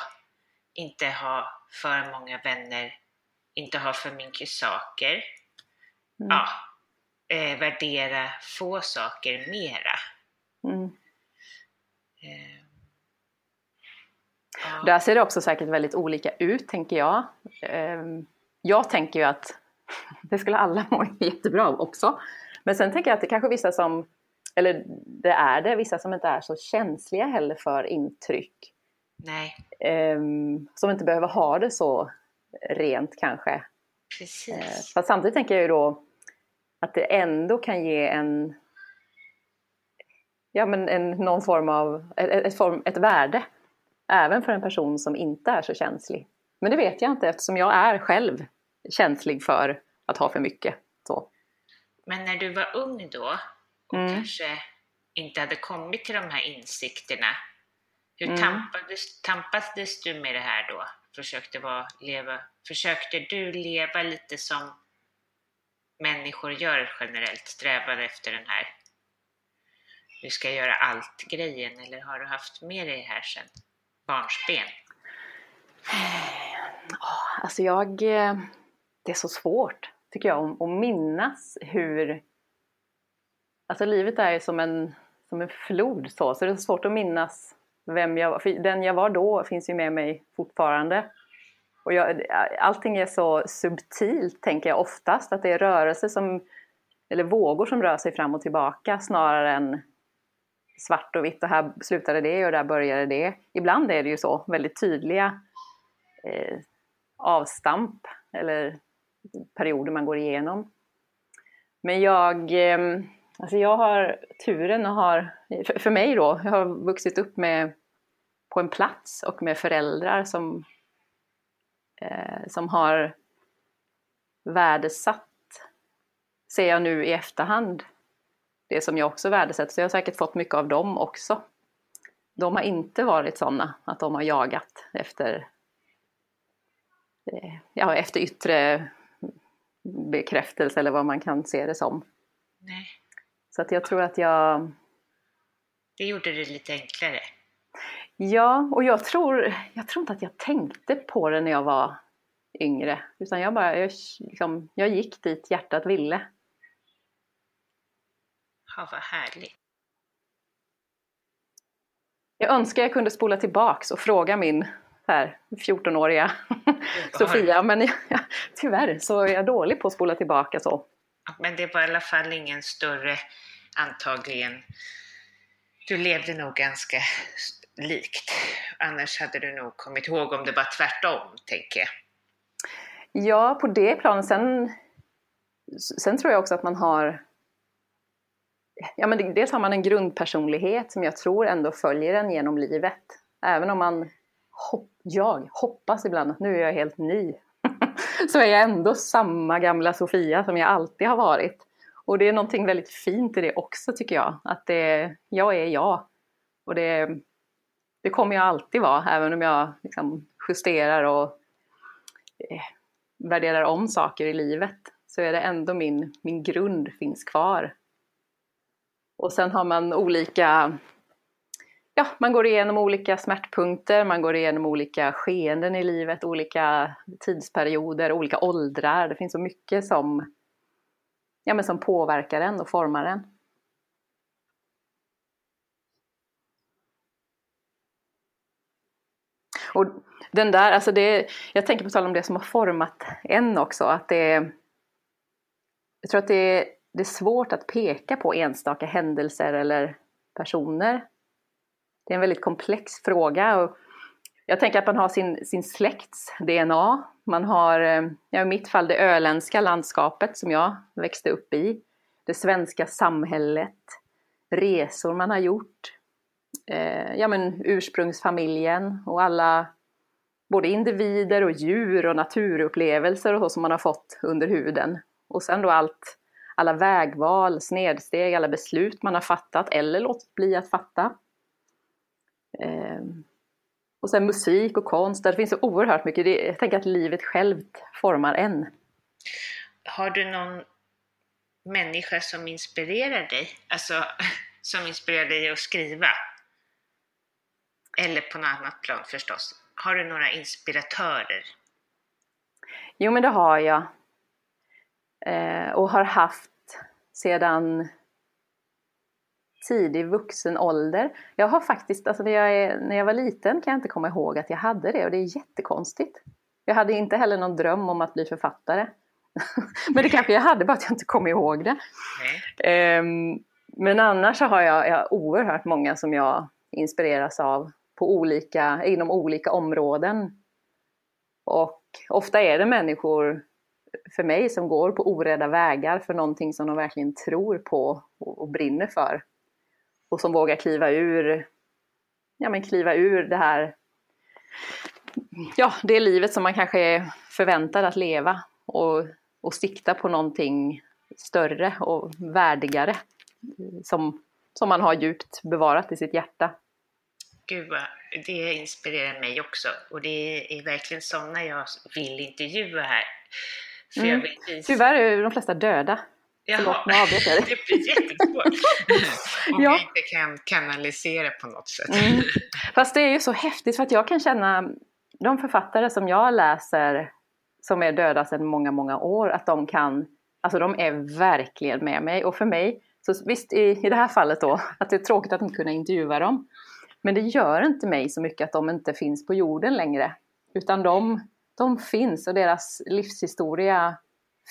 inte ha för många vänner, inte ha för mycket saker. Mm. Ja, eh, värdera få saker mera. Mm. Ja. Där ser det också säkert väldigt olika ut, tänker jag. Ehm, Jag tänker ju att det skulle alla må jättebra av också. Men sen tänker jag att det kanske är vissa som, eller det är det, vissa som inte är så känsliga heller för intryck. Nej, Ehm, Som inte behöver ha det så rent kanske. Eh, precis. Fast samtidigt tänker jag ju då att det ändå kan ge en, ja men en, någon form av, ett, ett, form, ett värde. Även för en person som inte är så känslig. Men det vet jag inte eftersom jag är själv känslig för att ha för mycket. Så. Men när du var ung då och Mm. kanske inte hade kommit till de här insikterna, hur Mm. tampades, tampades du med det här då? Försökte, vara, leva, försökte du leva lite som människor gör generellt, strävade efter den här du ska göra allt-grejen, eller har du haft med dig det här sedan barnsben? Ah, alltså jag, eh, det är så svårt tycker jag att- att minnas hur, alltså livet är ju som en, som en flod så, så det är så svårt att minnas vem jag var. För den jag var då finns ju med mig fortfarande. Och jag, allting är så subtilt tänker jag oftast, att det är rörelser som, eller vågor som rör sig fram och tillbaka snarare än svart och vitt och här slutade det och där började det. Ibland är det ju så, väldigt tydliga eh, avstamp eller perioder man går igenom. Men jag, eh, alltså jag har turen och har, för, för mig då, jag har vuxit upp med, på en plats och med föräldrar som, eh, som har värdesatt, ser jag nu i efterhand, det som jag också värdesätter. Så jag har säkert fått mycket av dem också. De har inte varit sådana att de har jagat efter eh, ja, efter yttre bekräftelse eller vad man kan se det som. Nej, Så att jag tror att jag, det gjorde det lite enklare. ja, och jag tror, jag tror inte att jag tänkte på det när jag var yngre. Utan jag bara, jag, liksom, jag gick dit hjärtat ville. Ja, vad härligt. Jag önskar jag kunde spola tillbaks och fråga min så här, 14-åriga Sofia, men jag, tyvärr så är jag dålig på att spola tillbaka så. Men det var i alla fall ingen större, antagligen. Du levde nog ganska likt. Annars hade du nog kommit ihåg om det var tvärtom, tänker jag. Ja, på det planet. Sen, sen tror jag också att man har... Ja, men dels har man en grundpersonlighet som jag tror ändå följer en genom livet. Även om man, hopp, jag hoppas ibland att nu är jag helt ny. så är jag ändå samma gamla Sofia som jag alltid har varit. Och det är någonting väldigt fint i det också tycker jag. Att det, jag är jag. Och det, det kommer jag alltid vara, även om jag liksom justerar och eh, värderar om saker i livet så är det ändå min, min grund finns kvar. Och sen har man olika, ja man går igenom olika smärtpunkter, man går igenom olika skeenden i livet, olika tidsperioder, olika åldrar. Det finns så mycket som, ja, men som påverkar en och formar en. Och den där, alltså det, jag tänker på tal om det som har format en också, att det Jag tror att det är, det är svårt att peka på enstaka händelser eller personer. Det är en väldigt komplex fråga och jag tänker att man har sin, sin släkts DNA. Man har, eh, ja, i mitt fall, det öländska landskapet som jag växte upp i. Det svenska samhället. Resor man har gjort. Eh, ja, men ursprungsfamiljen och alla både individer och djur och naturupplevelser och så som man har fått under huden. Och sen då allt, alla vägval, snedsteg, alla beslut man har fattat eller låtit bli att fatta. Eh, och sen musik och konst, det finns så oerhört mycket. Jag tänker att livet självt formar en. Har du någon människa som inspirerar dig? Alltså, som inspirerar dig att skriva? Eller på något annat plan förstås. Har du några inspiratörer? Jo, men det har jag. Eh, och har haft sedan tidig vuxen ålder. Jag har faktiskt, alltså när jag, är, när jag var liten kan jag inte komma ihåg att jag hade det och det är jättekonstigt. Jag hade inte heller någon dröm om att bli författare. men det kanske jag hade, bara att jag inte kom ihåg det. Eh, men annars så har jag, jag har oerhört många som jag inspireras av på olika, inom olika områden. Och ofta är det människor för mig som går på orädda vägar för någonting som de verkligen tror på och, och brinner för. Och som vågar kliva ur, ja men kliva ur det här, ja det livet som man kanske är förväntad att leva och, och sikta på någonting större och värdigare som, som man har djupt bevarat i sitt hjärta. Gud vad, det inspirerar mig också och det är verkligen sådana jag vill intervjua här. Mm. Tyvärr är de flesta döda. Jaha, det blir jättesvårt. Om ja. jag inte kan kanalisera på något sätt. Mm. Fast det är ju så häftigt för att jag kan känna de författare som jag läser som är döda sedan många, många år, att de kan, alltså de är verkligen med mig. Och för mig, så visst i, i det här fallet då, att det är tråkigt att inte kunna intervjua dem. Men det gör inte mig så mycket att de inte finns på jorden längre. Utan de, de finns och deras livshistoria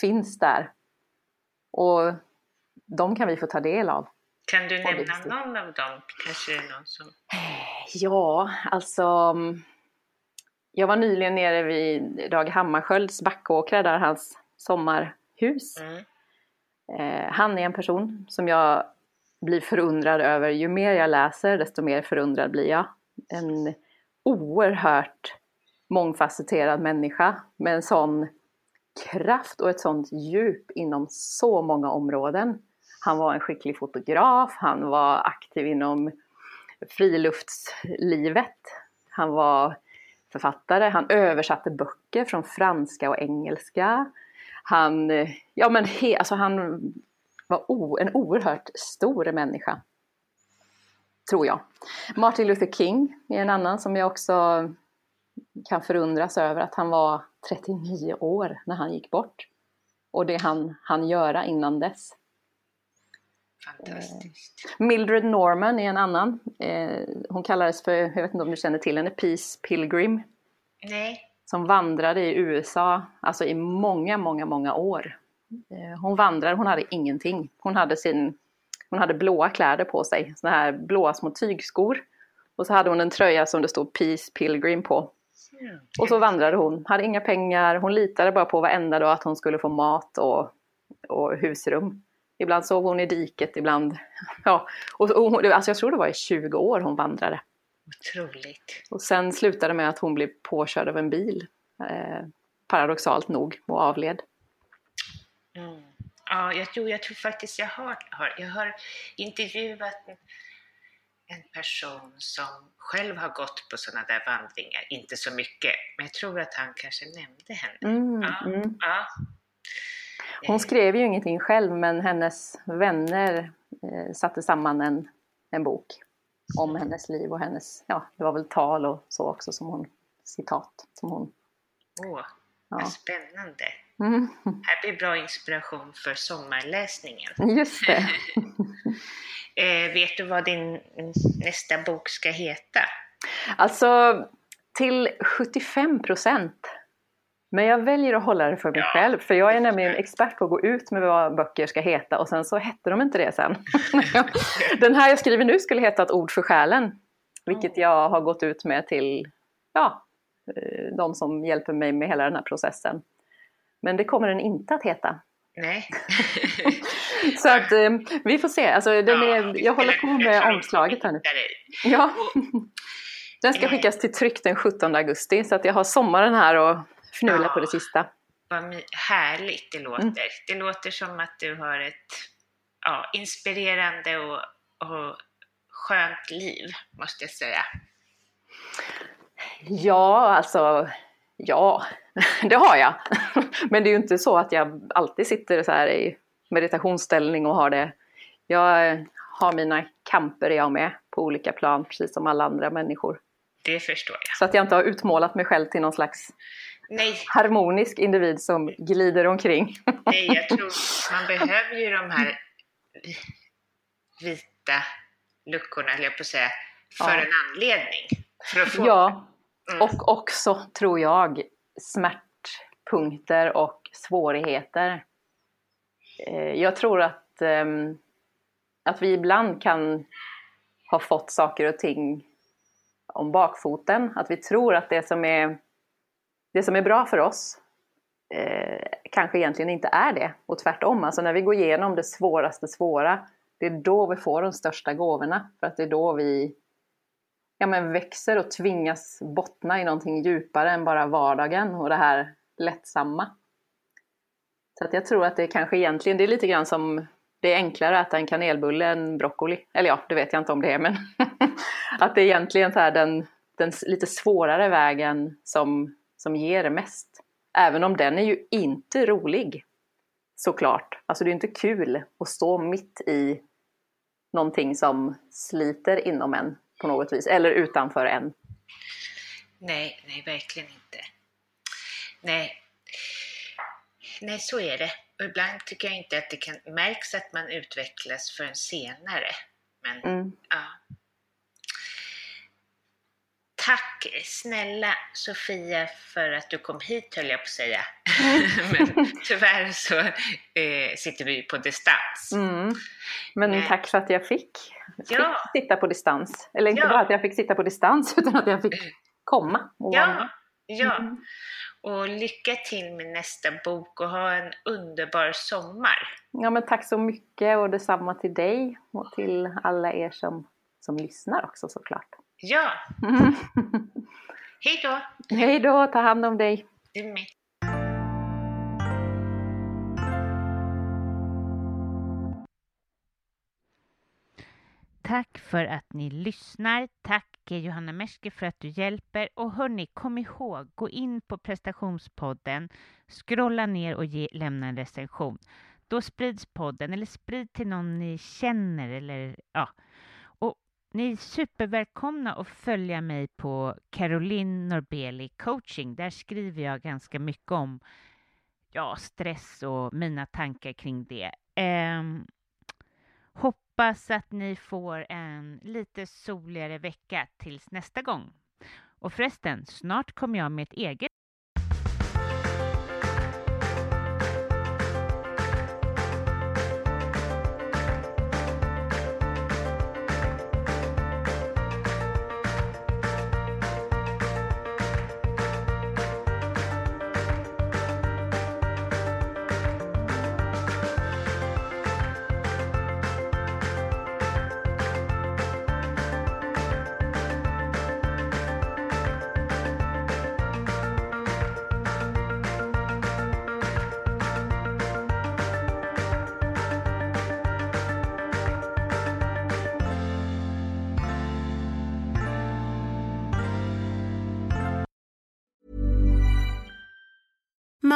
finns där. Och de kan vi få ta del av. Kan du nämna någon av dem? Kanske någon som... Ja, alltså jag var nyligen nere vid Dag Hammarskjölds backåkrar, där hans sommarhus. Mm. Eh, han är en person som jag blir förundrad över. Ju mer jag läser, desto mer förundrad blir jag. En oerhört mångfacetterad människa med en sån kraft och ett sånt djup inom så många områden. Han var en skicklig fotograf, han var aktiv inom friluftslivet, han var författare, han översatte böcker från franska och engelska. Han, ja men he, alltså han var o, en oerhört stor människa. Tror jag. Martin Luther King är en annan som jag också kan förundras över att han var 39 år när han gick bort. Och det han han göra innan dess. Fantastiskt. Eh, Mildred Norman är en annan. Eh, hon kallades för, jag vet inte om du känner till henne, Peace Pilgrim. Nej. Som vandrade i USA, alltså i många, många, många år. Eh, hon vandrade, hon hade ingenting. Hon hade, sin, hon hade blåa kläder på sig, såna här blåa små tygskor. Och så hade hon en tröja som det stod Peace Pilgrim på. Och så vandrade hon, hade inga pengar, hon litade bara på varenda dag att hon skulle få mat och, och husrum. Ibland sov hon i diket, ibland... Ja, och, och, alltså jag tror det var i 20 år hon vandrade. Otroligt. Och sen slutade med att hon blev påkörd av en bil. Eh, paradoxalt nog, och avled. Mm. Ja, jag tror, jag tror faktiskt jag har, har, jag har intervjuat en, person som själv har gått på sådana där vandringar, inte så mycket, men jag tror att han kanske nämnde henne. Mm, ja, mm. Ja. Hon eh. skrev ju ingenting själv, men hennes vänner eh, satte samman en, en bok om hennes liv och hennes, ja, det var väl tal och så också som hon, citat som hon. Åh, vad spännande! Mm. Här blir bra inspiration för sommarläsningen. Just det. eh, vet du vad din nästa bok ska heta? Alltså, till 75 procent. Men jag väljer att hålla det för mig ja. själv, för jag är nämligen expert på att gå ut med vad böcker ska heta och sen så hette de inte det sen. Den här jag skriver nu skulle heta Ett ord för själen, vilket jag har gått ut med till ja, eh, de som hjälper mig med hela den här processen. Men det kommer den inte att heta. Nej. så att eh, vi får se. Alltså, den ja, är, jag håller på med omslaget här nu. Ja. Den ska skickas till tryck den 17 augusti så att jag har sommaren här och fnula ja, på det sista. Vad härligt det låter. Mm. Det låter som att du har ett ja, inspirerande och, och skönt liv, måste jag säga. Ja, alltså ja, det har jag. Men det är ju inte så att jag alltid sitter så här i meditationsställning och har det. Jag har mina kamper jag med på olika plan, precis som alla andra människor. Det förstår jag. Så att jag inte har utmålat mig själv till någon slags Nej. harmonisk individ som glider omkring. Nej, jag tror man behöver ju de här vita luckorna, eller jag på att säga, för ja. en anledning. För att få ja, mm. och också, tror jag, smärtpunkter och svårigheter. Eh, jag tror att, ehm, att vi ibland kan ha fått saker och ting om bakfoten. Att vi tror att det som är, det som är bra för oss eh, kanske egentligen inte är det. Och tvärtom, alltså när vi går igenom det svåraste svåra, det är då vi får de största gåvorna. För att det är då vi ja, men växer och tvingas bottna i någonting djupare än bara vardagen och det här lättsamma. Så att jag tror att det kanske egentligen, det är lite grann som det är enklare att äta en kanelbulle än broccoli. Eller ja, det vet jag inte om det är, men att det är egentligen så den, den lite svårare vägen som, som ger mest. Även om den är ju inte rolig, såklart. Alltså det är inte kul att stå mitt i någonting som sliter inom en på något vis, eller utanför en. Nej, nej, verkligen inte. Nej, nej så är det. Och ibland tycker jag inte att det kan märks att man utvecklas förrän senare. Men, mm. ja. Tack snälla Sofia för att du kom hit höll jag på att säga. Men tyvärr så eh, sitter vi på distans. Mm. Men eh. tack för att jag fick, ja. fick sitta på distans. Eller inte ja. bara att jag fick sitta på distans utan att jag fick komma. Och ja, ja. Mm. Och lycka till med nästa bok och ha en underbar sommar. Ja men tack så mycket och detsamma till dig och till alla er som, som lyssnar också såklart. Ja! Mm. Hej då! Hej då, ta hand om dig! Du med. Tack för att ni lyssnar. Tack Johanna Merske för att du hjälper. Och hörni, kom ihåg, gå in på prestationspodden, scrolla ner och ge, lämna en recension. Då sprids podden, eller sprid till någon ni känner eller ja. Ni är supervälkomna att följa mig på Caroline Norbeli coaching. Där skriver jag ganska mycket om ja, stress och mina tankar kring det. Eh, Hoppas att ni får en lite soligare vecka tills nästa gång. Och förresten, snart kommer jag med ett eget